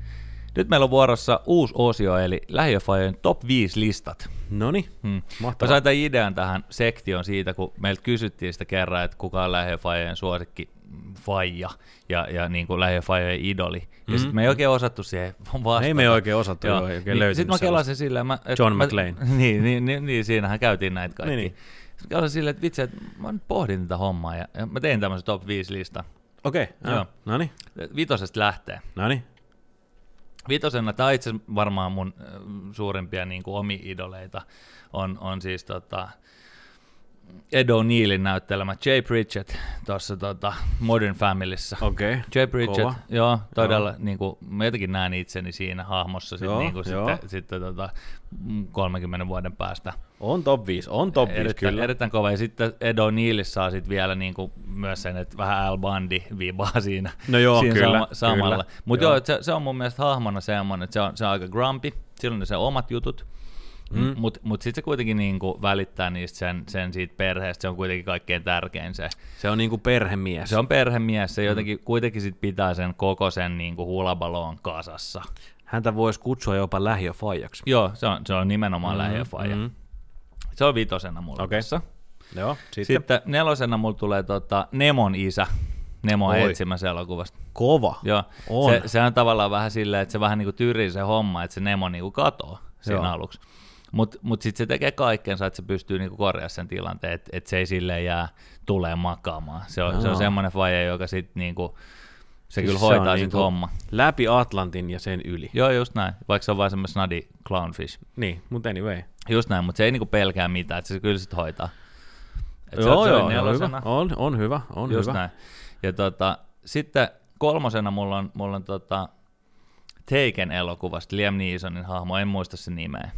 Nyt meillä on vuorossa uusi osio, eli lähiöfajojen top 5 listat. Noni, hmm. Mä sain tämän idean tähän sektioon siitä, kun meiltä kysyttiin sitä kerran, että kuka on lähiöfajojen suosikki faija ja, ja niin kuin lähiöfajojen idoli. Mm-hmm. Ja sitten me ei oikein osattu siihen vastata. Ei me oikein osattu, joo. oikein niin, Sitten mä kelasin silleen, mä, John mä, McClane. (laughs) Niin, niin, niin, niin, siinähän käytiin näitä kaikki. Niin, niin. Sitten kelasin silleen, että vitsi, että mä nyt pohdin tätä hommaa ja, ja mä tein tämmöisen top 5 lista. Okei, okay, joo. No niin. Vitosesta lähtee. No niin. Vitosena, tämä on itse varmaan mun suurimpia niin kuin omi idoleita, on, on siis tota, Ed O'Neillin näyttelemä Jay Pritchett tuossa tota Modern Familyssä. Okei, okay. Jay Pritchett, Kova. joo, todella, joo. Niin kuin, mä jotenkin näen itseni siinä hahmossa sit, joo, niin kuin sitten, sitten tota, 30 vuoden päästä. On top 5, on top 5 erittäin, kyllä. Erittäin kova, ja sitten Ed O'Neillissa saa sitten vielä niin kuin myös sen, että vähän Al Bundy viibaa (laughs) siinä, no joo, siinä kyllä, sama, samalla. Mutta joo, joo se, se, on mun mielestä hahmona semmoinen, että se on, se on aika grumpy, silloin ne se omat jutut, Mm. Mutta mut sitten se kuitenkin niinku välittää niistä sen, sen siitä perheestä, se on kuitenkin kaikkein tärkein se. Se on niinku perhemies. Se on perhemies, se mm. jotenkin kuitenkin sit pitää sen koko sen niinku hulabaloon kasassa. Häntä voisi kutsua jopa lähiöfaijaksi. Joo, se on, se on nimenomaan mm, lähiöfaija. Mm. Se on vitosena mulla okay. tässä. Joo, sitten. sitten nelosena mulla tulee tota Nemon isä. Nemo Oi. etsimässä elokuvasta. Kova. Joo. On. Se, se, on tavallaan vähän silleen, että se vähän niinku tyrii se homma, että se Nemo niinku katoo siinä Joo. aluksi. Mutta mut sitten se tekee kaikkensa, että se pystyy niinku korjaamaan sen tilanteen, että et se ei silleen jää tulee makaamaan. Se on, se on semmoinen vaje, joka sitten niinku, se siis kyllä hoitaa se niinku homma. Läpi Atlantin ja sen yli. Joo, just näin. Vaikka se on vain semmoinen snadi clownfish. Niin, mutta anyway. Just näin, mutta se ei niinku pelkää mitään, että se kyllä sitten hoitaa. Et joo, se, joo, on hyvä. On, on hyvä, on just hyvä. Näin. Ja tota, sitten kolmosena mulla on, mulla on tota, Taken elokuvasta, Liam Neesonin hahmo, en muista sen nimeä.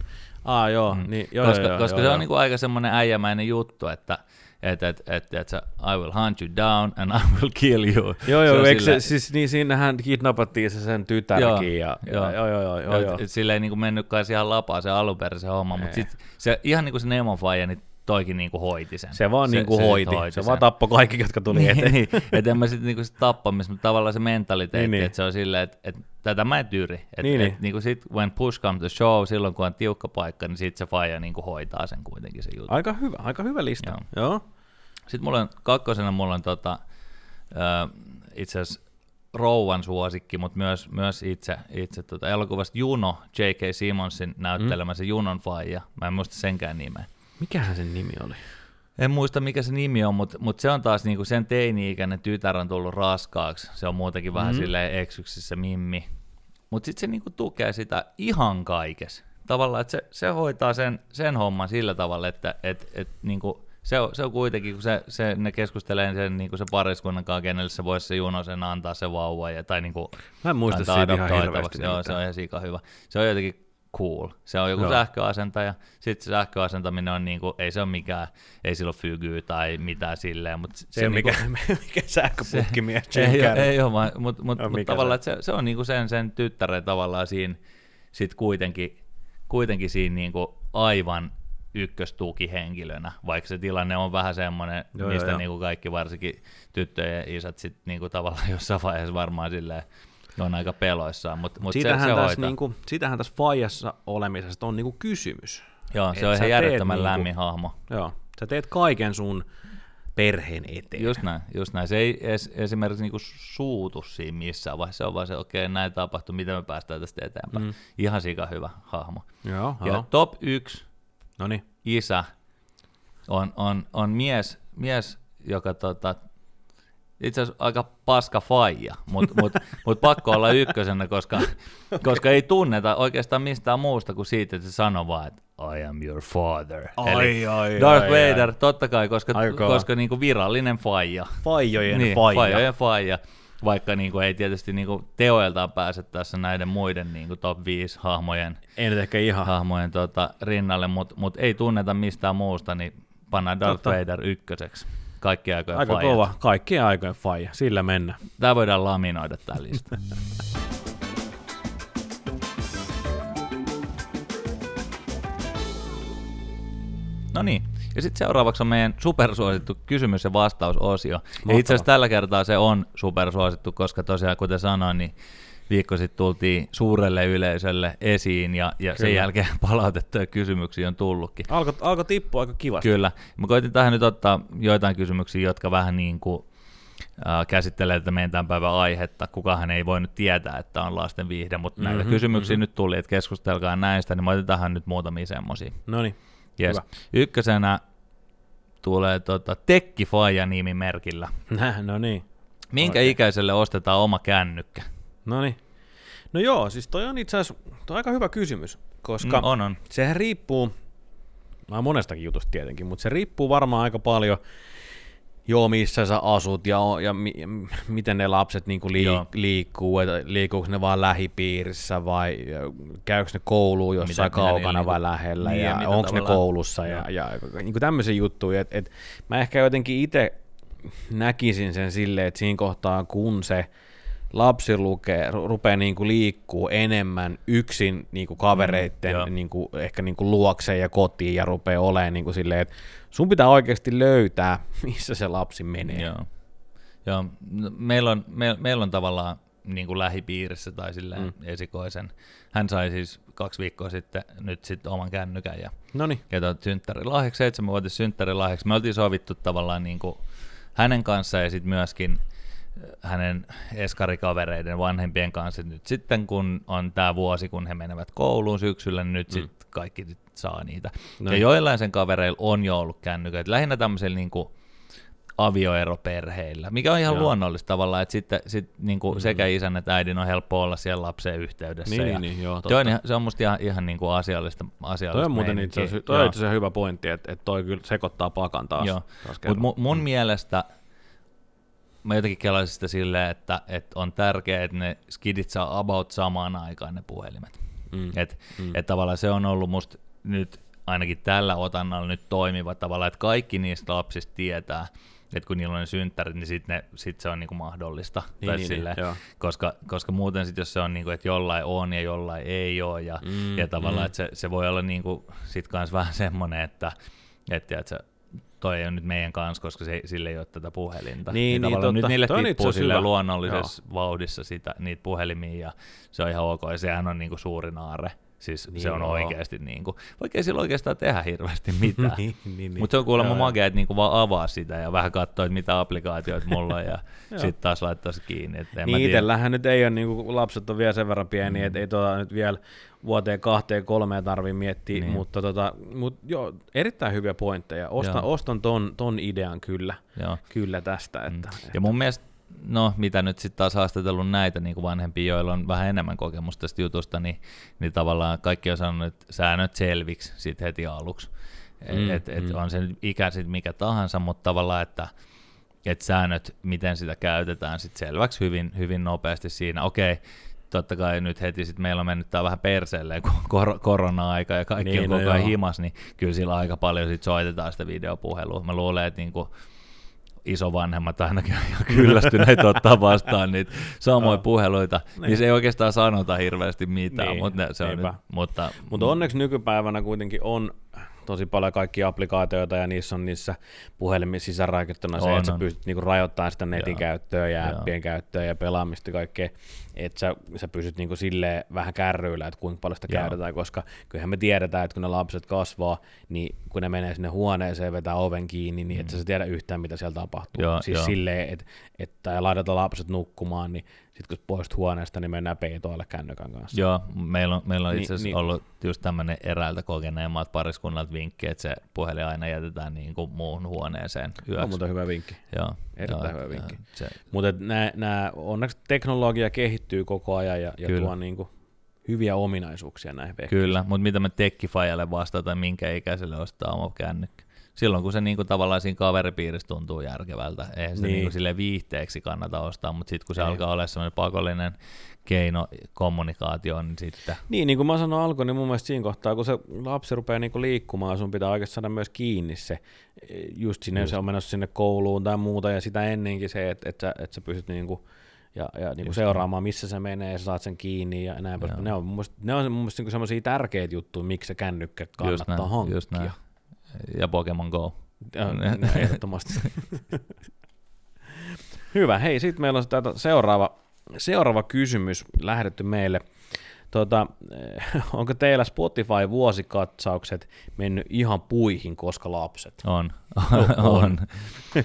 Ah, joo. Mm. Niin, joo koska joo, koska joo, se joo. on niinku aika semmoinen äijämäinen juttu, että että et, et, et, I will hunt you down and I will kill you. Joo, joo, se eikö se, siis niin siinähän kidnappattiin se sen tytärkin ja, joo, joo, joo, joo, joo. Et, sille ei niinku mennyt kai ihan lapaa se alunperäinen homma, mutta sit se, ihan niin kuin se Nemo Faija, niin toikin niinku hoiti sen. Se vaan se, niinku sit hoiti. Se, se vaan tappoi kaikki, jotka tuli niin, eteen. niin, että en mä sitten niinku sit tappamista, mutta tavallaan se mentaliteetti, Niin, niin. että se on silleen, että, että tätä mä en tyri. Että Niin, et, niin. niinku sit when push comes to show, silloin kun on tiukka paikka, niin sit se faija niinku hoitaa sen kuitenkin se juttu. Aika hyvä, aika hyvä lista. Joo. Joo. Sitten mulla on kakkosena mulla on tota, äh, itse asiassa rouvan suosikki, mutta myös, myös itse, itse tota, elokuvasta Juno, J.K. Simonsin näyttelemä se Junon faija. Mä en muista senkään nimeä. Mikähän sen nimi oli? En muista mikä se nimi on, mutta, mutta se on taas niinku sen teini-ikäinen tytär on tullut raskaaksi. Se on muutenkin vähän Mhm. silleen eksyksissä mimmi. Mutta sitten se niinku tukee sitä ihan kaikessa. Tavallaan, että se, se hoitaa sen, sen homman sillä tavalla, että et, et, niinku, se, on, se on kuitenkin, kun se, se, ne keskustelee sen, niinku se pariskunnan kanssa, kenelle se voisi se Juno sen antaa se vauva, ja, tai niinku, Mä en muista siitä ihan hirveästi. Joo, se on ihan sika hyvä. Se on jotenkin cool. Se on joku Joo. sähköasentaja, sitten se sähköasentaminen on niinku, ei se ole mikään, ei sillä ole fygyä tai mitään silleen, mutta se, Se on niinku, mikä, (laughs) mikä sähköputkimies ei, Jim ole, ei ole, vaan- mut, mut, No, mut tavallaan, että se, se on niinku sen, sen tyttären tavallaan siinä sit kuitenkin, kuitenkin siinä niinku aivan ykköstukihenkilönä, vaikka se tilanne on vähän semmoinen, Joo, mistä joo. niinku kaikki varsinkin tyttöjen isät sit niinku tavallaan jossain vaiheessa varmaan silleen on aika peloissaan, mutta mut se, Siitähän, se tässä hoitaa. niinku, siitähän tässä faijassa olemisesta on niinku kysymys. Joo, se on ihan järjettömän niinku- lämmin hahmo. Joo. Sä teet kaiken sun perheen eteen. Just näin, just näin. Se ei es, esimerkiksi niinku suutu siinä missään vaiheessa. Se on vaan se, okei, okay, näin tapahtuu, miten me päästään tästä eteenpäin. Mm. Ihan sika hyvä hahmo. Joo, Ja joo. top yksi No niin. isä on, on, on mies, mies, joka tota, itse asiassa aika paska faija, mutta mut, mut pakko olla ykkösenä, koska, okay. koska ei tunneta oikeastaan mistään muusta kuin siitä, että se sanoo vaan, että I am your father. Ai, ai, Darth ai, Vader, ai. totta kai, koska, koska niinku virallinen faija. Faijojen Niin, faija. faijojen faija. Vaikka niinku ei tietysti niinku teoiltaan pääse tässä näiden muiden niinku top 5 hahmojen, Ei ehkä ihan. hahmojen tota, rinnalle, mutta mut ei tunneta mistään muusta, niin pannaan Darth Totta. Vader ykköseksi. Kaikki aikojen Aika faijat. kova. Kaikkien aikojen faija. Sillä mennään. Tää voidaan laminoida tää lista. (laughs) No niin, ja sitten seuraavaksi on meidän supersuosittu kysymys- ja vastausosio. Ja itse asiassa tällä kertaa se on supersuosittu, koska tosiaan kuten sanoin, niin viikko sitten tultiin suurelle yleisölle esiin ja, ja sen jälkeen (laughs) palautettuja kysymyksiä on tullutkin. Alko, alko tippua aika kivasti. Kyllä. Mä koitin tähän nyt ottaa joitain kysymyksiä, jotka vähän niin kuin äh, käsittelee tätä meidän tämän päivän aihetta. Kukahan ei voinut tietää, että on lasten viihde, mutta mm-hmm, näitä Mhm, kysymyksiä nyt tuli, että keskustelkaa näistä, niin mä otin tähän nyt muutamia semmosia. No niin. Yes. Hyvä. Ykkösenä tulee tota, Tekkifaija nimimerkillä. (laughs) no niin. Minkä Okei. ikäiselle ostetaan oma kännykkä? No niin. No joo, siis toi on itse asiassa toi on aika hyvä kysymys, koska Mm, on, on. sehän riippuu, no monestakin jutusta tietenkin, mutta se riippuu varmaan aika paljon joo, missä sä asut ja, ja mi, m- miten ne lapset niinku Joo. liik- liikkuu, että liikkuuko ne vaan lähipiirissä vai käykö ne kouluun jossain Miten- ne kaukana vai liikkuu? lähellä Niin, ja ja mitä onko ne koulussa ja, ja niinku tämmöisiä juttuja, että et mä ehkä jotenkin itse näkisin sen silleen, että siinä kohtaa kun se lapsi lukee, ru- rupeaa niinku liikkuu enemmän yksin niinku kavereitten Mm, mm, niinku, ehkä niinku luokseen ja kotiin ja rupeaa olemaan niinku silleen, että sun pitää oikeasti löytää, (laughs) missä se lapsi menee. Joo. Joo. No, meillä, on, me, meillä on tavallaan niin kuin lähipiirissä tai silleen mm. esikoisen. Hän sai siis kaksi viikkoa sitten nyt sitten oman kännykän ja, No niin, ja synttärilahjaksi, seitsemänvuotis synttärilahjaksi. Me oltiin sovittu tavallaan niin kuin hänen kanssaan ja sitten myöskin hänen eskarikavereiden vanhempien kanssa. Nyt sitten kun on tämä vuosi, kun he menevät kouluun syksyllä, niin nyt mm. sitten kaikki saa niitä. No ja joillain sen kavereilla on jo ollut kännykät. Lähinnä tämmöisellä niin kuin avioeroperheillä, mikä on ihan Joo. luonnollista tavallaan, että sitten sit, niin kuin sekä isän että äidin on helppo olla siellä lapseen yhteydessä. Niin, ja niin, niin, joo, se, on, ihan, se on musta ihan, ihan niin kuin asiallista, asiallista toi on muuten itse asiassa, toi on Joo. itse asiassa hyvä pointti, että, että toi kyllä sekoittaa pakan taas. Joo. taas Mutta kerran. mun, mun mielestä mä jotenkin kelaisin sitä silleen, että, että on tärkeää, että ne skidit saa about samaan aikaan ne puhelimet. Mm. Et, mm. et tavallaan se on ollut musta nyt ainakin tällä otannalla nyt toimiva tavalla, että kaikki niistä lapsista tietää, että kun niillä on ne synttärit, niin sitten sit se on niinku mahdollista. Niin, tai niin, silleen, niin, joo. koska, koska muuten sitten jos se on, niinku, että jollain on ja jollain ei ole, ja, Mm, ja tavallaan, mm. että se, se voi olla niinku, sit kans vähän semmoinen, että että et toi ei ole nyt meidän kanssa, koska se, sille ei ole tätä puhelinta. Niin, niin, totta. Nyt niille Toi tippuu sille hyvä. luonnollisessa vauhdissa sitä, niitä puhelimia ja se on ihan ok. Ja sehän on niinku suuri naare. Siis Niin se on joo. oikeasti, niinku, vaikka ei sillä oikeastaan tehdä hirveästi mitään. (laughs) niin, niin, Mutta se on kuulemma Joo, joo. makea, että niinku vaan avaa sitä ja vähän katsoo, että mitä applikaatioita mulla on ja (laughs) Joo. sitten taas laittaa se kiinni. Niin itsellähän nyt ei ole, niin kuin lapset on vielä sen verran pieniä, mm. että ei tuota nyt vielä vuoteen kahteen kolmeen tarvii miettiä, Niin. mutta tota, mut joo, erittäin hyviä pointteja. Ostan, Joo. ostan ton, ton idean kyllä, Joo. kyllä tästä. Mm. Että, Ja mun mielestä, no mitä nyt sitten taas haastatellut näitä niin kuin vanhempia, joilla on vähän enemmän kokemusta tästä jutusta, niin, niin tavallaan kaikki on sanonut, että säännöt selviksi sit heti aluksi. Mm, Mm, et, et mm. on se nyt ikä sit mikä tahansa, mutta tavallaan, että et säännöt, miten sitä käytetään sit selväksi hyvin, hyvin nopeasti siinä. Okei, totta kai nyt heti sit meillä on mennyt tää vähän perseelleen, kun (laughs) kor- korona-aika ja kaikki Niin, on no koko ajan himas, niin kyllä sillä aika paljon sit soitetaan sitä videopuhelua. Mä luulen, että niinku isovanhemmat ainakin on ihan (laughs) kyllästyneitä ottaa vastaan niitä samoja Joo. puheluita. Niin. Niin se ei oikeastaan sanota hirveästi mitään, Niin, mutta se on niinpä. nyt, mutta, Mutta onneksi nykypäivänä kuitenkin on tosi paljon kaikkia applikaatioita ja niissä on niissä puhelimissa sisäänrakennettuna se, On, että sä pystyt niinku rajoittamaan sitä netin Joo. käyttöä ja Joo. appien käyttöä ja pelaamista ja kaikkea, että sä, sä pysyt niinku silleen vähän kärryillä, että kuinka paljon sitä Joo. käytetään, koska kyllähän me tiedetään, että kun ne lapset kasvaa, niin kun ne menee sinne huoneeseen vetää oven kiinni, niin et sä tiedä yhtään, mitä siellä tapahtuu. Joo, siis joo. silleen, että et, tai laitetaan lapset nukkumaan, niin sitten kun poistut huoneesta, niin mennään peitoille kännykän kanssa. Joo, meillä on, meillä on Niin, itse asiassa niin. ollut just tämmöinen eräältä kokeneemmat pariskunnalta vinkki, että se puhelin aina jätetään niin kuin muuhun huoneeseen On yöksi. muuten hyvä vinkki. Joo, Erittäin joo, hyvä vinkki. Se, Mutta nää, onneksi teknologia kehittyy koko ajan ja, ja Kyllä. tuo niinku hyviä ominaisuuksia näihin vehkeisiin. Kyllä, mutta mitä me tekkifajalle vastata, minkä ikäiselle ostaa oma kännykkä? Silloin kun se niinku tavallaan siinä kaveripiirissä tuntuu järkevältä, eihän se Niin. niinku sille viihteeksi kannata ostaa, mutta sitten kun se Ei. alkaa olla semmoinen pakollinen keino kommunikaatioon, niin sitten Niin, niin kuin mä sanoin alkuun, niin mun mielestä siinä kohtaa, kun se lapsi rupeaa niinku liikkumaan, sun pitää oikeasti saada myös kiinni se, just sinne, Just. se on menossa sinne kouluun tai muuta, ja sitä ennenkin se, että, että, sä, että sä pystyt niinku, ja, ja niinku Just seuraamaan, missä se menee, ja sä saat sen kiinni ja näin. Ne on mun mielestä, ne on mun mielestä niinku semmoisia tärkeitä juttuja, miksi se kännykkä just kannattaa näin, hankkia. just näin. Ja Pokemon Go. (laughs) No, ehdottomasti. Hyvä. Hei, sitten meillä on tätä seuraava, seuraava kysymys lähdetty meille. Eh, (laughs) onko teillä Spotify-vuosikatsaukset mennyt ihan puihin, koska lapset? On. (laughs) on. on.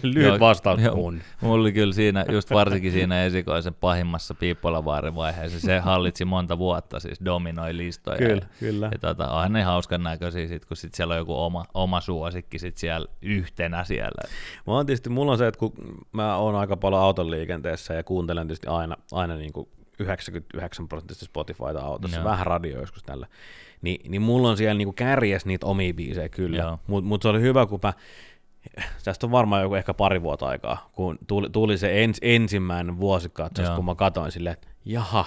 Lyhyt Joo, vastaus joo. on. Mulla oli kyllä siinä, just varsinkin siinä esikoisen pahimmassa Piippolavaarin vaiheessa, se hallitsi monta vuotta, siis dominoi listoja. Kyllä, kyllä. Ja tota, onhan ne hauskan näköisiä, sit, kun sit siellä on joku oma, oma suosikki sit siellä yhtenä siellä. Mä oon tietysti, mulla on se, että kun mä oon aika paljon auton liikenteessä ja kuuntelen tietysti aina, aina niin kuin 99 prosenttisesti Spotifyta autossa, Joo. vähän radio joskus tällä, niin, niin mulla on siellä niin kuin kärjes niitä omia biisejä kyllä, mutta mut se oli hyvä, kun mä, tästä on varmaan joku ehkä pari vuotta aikaa, kun tuli, tuli se ens, ensimmäinen vuosikatsaus, Joo. kun mä katsoin silleen, että jaha,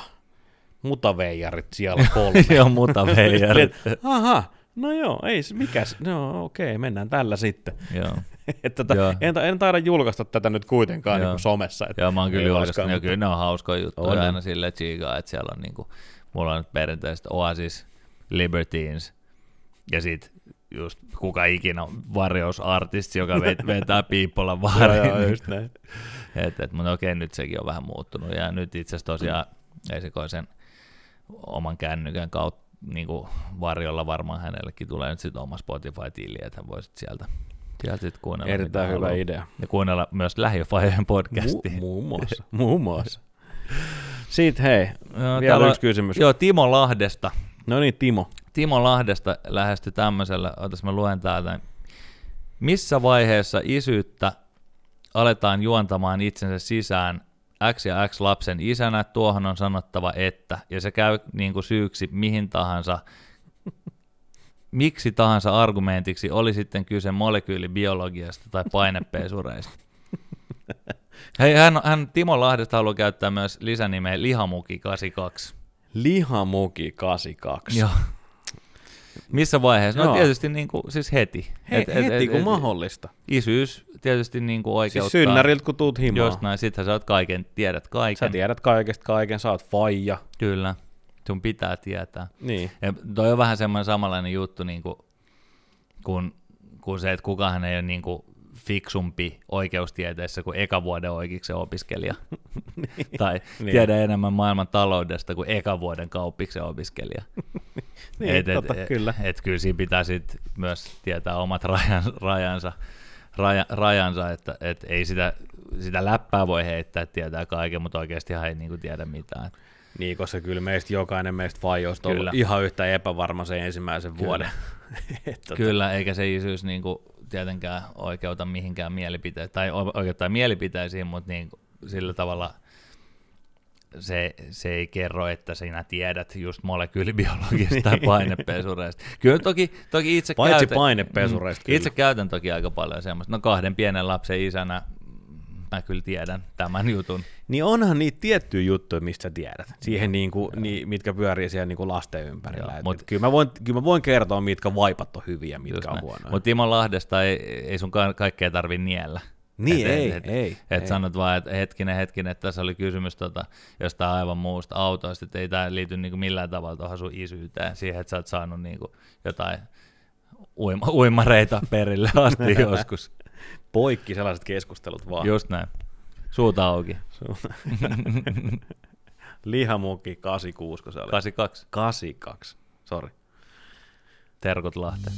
mutaveijarit siellä (laughs) kolme. Joo, mutta veijarit. (laughs) Aha, no joo, ei se mikäs, no okei, mennään tällä sitten. Joo. (laughs) että tota, Joo. en, ta- en taida julkaista tätä nyt kuitenkaan Joo. niin somessa. Että Joo, mä oon kyllä julkaissut, ja mutta- kyllä ne on hauskoja juttuja On, aina silleen chigaa, että siellä on niinku, mulla on nyt perinteisesti Oasis, Libertines, ja sit just kuka ikinä on varjousartisti, joka (laughs) vet, vetää Piippolan Joo, vaariin. joo, niin- just näin. Et, et, mutta okei, nyt sekin on vähän muuttunut. Ja nyt itse asiassa tosiaan esikoisen oman kännykän kautta niin kuin varjolla varmaan hänellekin tulee nyt sitten oma Spotify-tili, että hän voi sit sieltä, sieltä sit kuunnella. Erittäin hyvä haluaa. idea. Ja kuunnella myös lähiöfajojen podcastia. Mu- muun muassa. muun muassa. (laughs) Sitten hei, Joo, vielä on- yksi kysymys. Joo, Timo Lahdesta. No niin, Timo. Timo Lahdesta lähestyi tämmöisellä, otas mä luen täältä. Missä vaiheessa isyyttä aletaan juontamaan itsensä sisään X ja X lapsen isänä, tuohon on sanottava että, ja se käy niin kuin syyksi mihin tahansa, miksi tahansa argumentiksi, oli sitten kyse molekyylibiologiasta tai painepesureista. Hei, hän, hän Timo Lahdesta haluaa käyttää myös lisänimeä Lihamuki82. Lihamuki 82. Joo. Missä vaiheessa? No Joo. tietysti niin kuin, siis heti. He, Et- et- heti et- kun et- mahdollista. Isyys tietysti niin kuin oikeuttaa. Siis synnäriltä kun tuut himaan. Just näin, sittenhän sä oot kaiken, tiedät kaiken. Sä tiedät kaikesta kaiken, sä oot faija. Kyllä, sun pitää tietää. Niin. Ja toi on vähän semmoinen samanlainen juttu, niin kuin, kun kuin se, että kukaan ei ole niin kuin fiksumpi oikeustieteessä kuin eka vuoden oikeiksen opiskelija. (laughs) tai Niin. tiedä enemmän maailman taloudesta kuin eka vuoden kauppiksen opiskelija. (laughs) Niin, et, et, totta, et, kyllä. Et kyllä siinä pitää sit myös tietää omat rajan, rajansa, raja, rajansa että et ei sitä, sitä läppää voi heittää, että tietää kaiken, mutta oikeasti ei niinku tiedä mitään. Niin, koska kyllä meistä jokainen meistä faijoista on ollut ihan yhtä epävarma sen ensimmäisen Kyllä. vuoden. (laughs) Et tota, Kyllä, eikä se isyys niinku tietenkään oikeuta mihinkään mielipiteeseen, tai o- oikeuttaa mielipiteisiin, mutta niinku sillä tavalla se, se ei kerro, että sinä tiedät just molekyylibiologiasta tai (laughs) painepesureista. Kyllä toki, toki itse Paitsi käytän, painepesureista, mm. Itse käytän toki aika paljon semmoista. No kahden pienen lapsen isänä mä kyllä tiedän tämän jutun. Niin onhan niitä tiettyjä juttuja, mistä sä tiedät. Siihen niinku, niin, mitkä pyörii siellä niinku lasten ympärillä. Joo, Et- mut- et kyllä, mä voin, kyllä mä voin kertoa, mitkä vaipat on hyviä mitkä on huonoja. Mutta Timo Lahdesta ei, ei sun ka- kaikkea tarvi niellä. Niin, Et- ei, et, ei, Et ei. sanot vaan, että hetkinen, hetkinen, että tässä oli kysymys tota, jostain aivan muusta autoista, että ei tämä liity niinku millään tavalla tuohon sun isyyteen, siihen, että sä oot saanut niinku jotain uima, uimareita perille asti (laughs) joskus. Poikki sellaiset keskustelut vaan. Just näin. Suuta auki. Lihamukki 86, kun se oli. 82. 82, sori. Terkut Lahteen.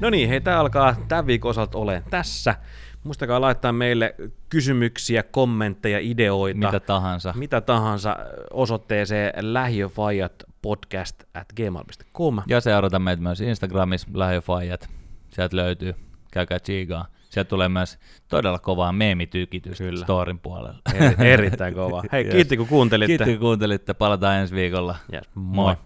No niin, hei, tämä alkaa tämän viikon osalta olen tässä. Muistakaa laittaa meille kysymyksiä, kommentteja, ideoita, Mitä tahansa. mitä tahansa osoitteeseen lähiöfajat podcast at gmail.com. Ja seurata meitä myös Instagramissa, lähiöfaijat. Sieltä löytyy. Käykää chigaa. Sieltä tulee myös todella kovaa meemitykitystä Kyllä. storin puolella. (laughs) Eri, erittäin kova. Hei, Yes. kiitti kun kuuntelitte. Kiitti kun kuuntelitte. Palataan ensi viikolla. Yes, Moi. moi.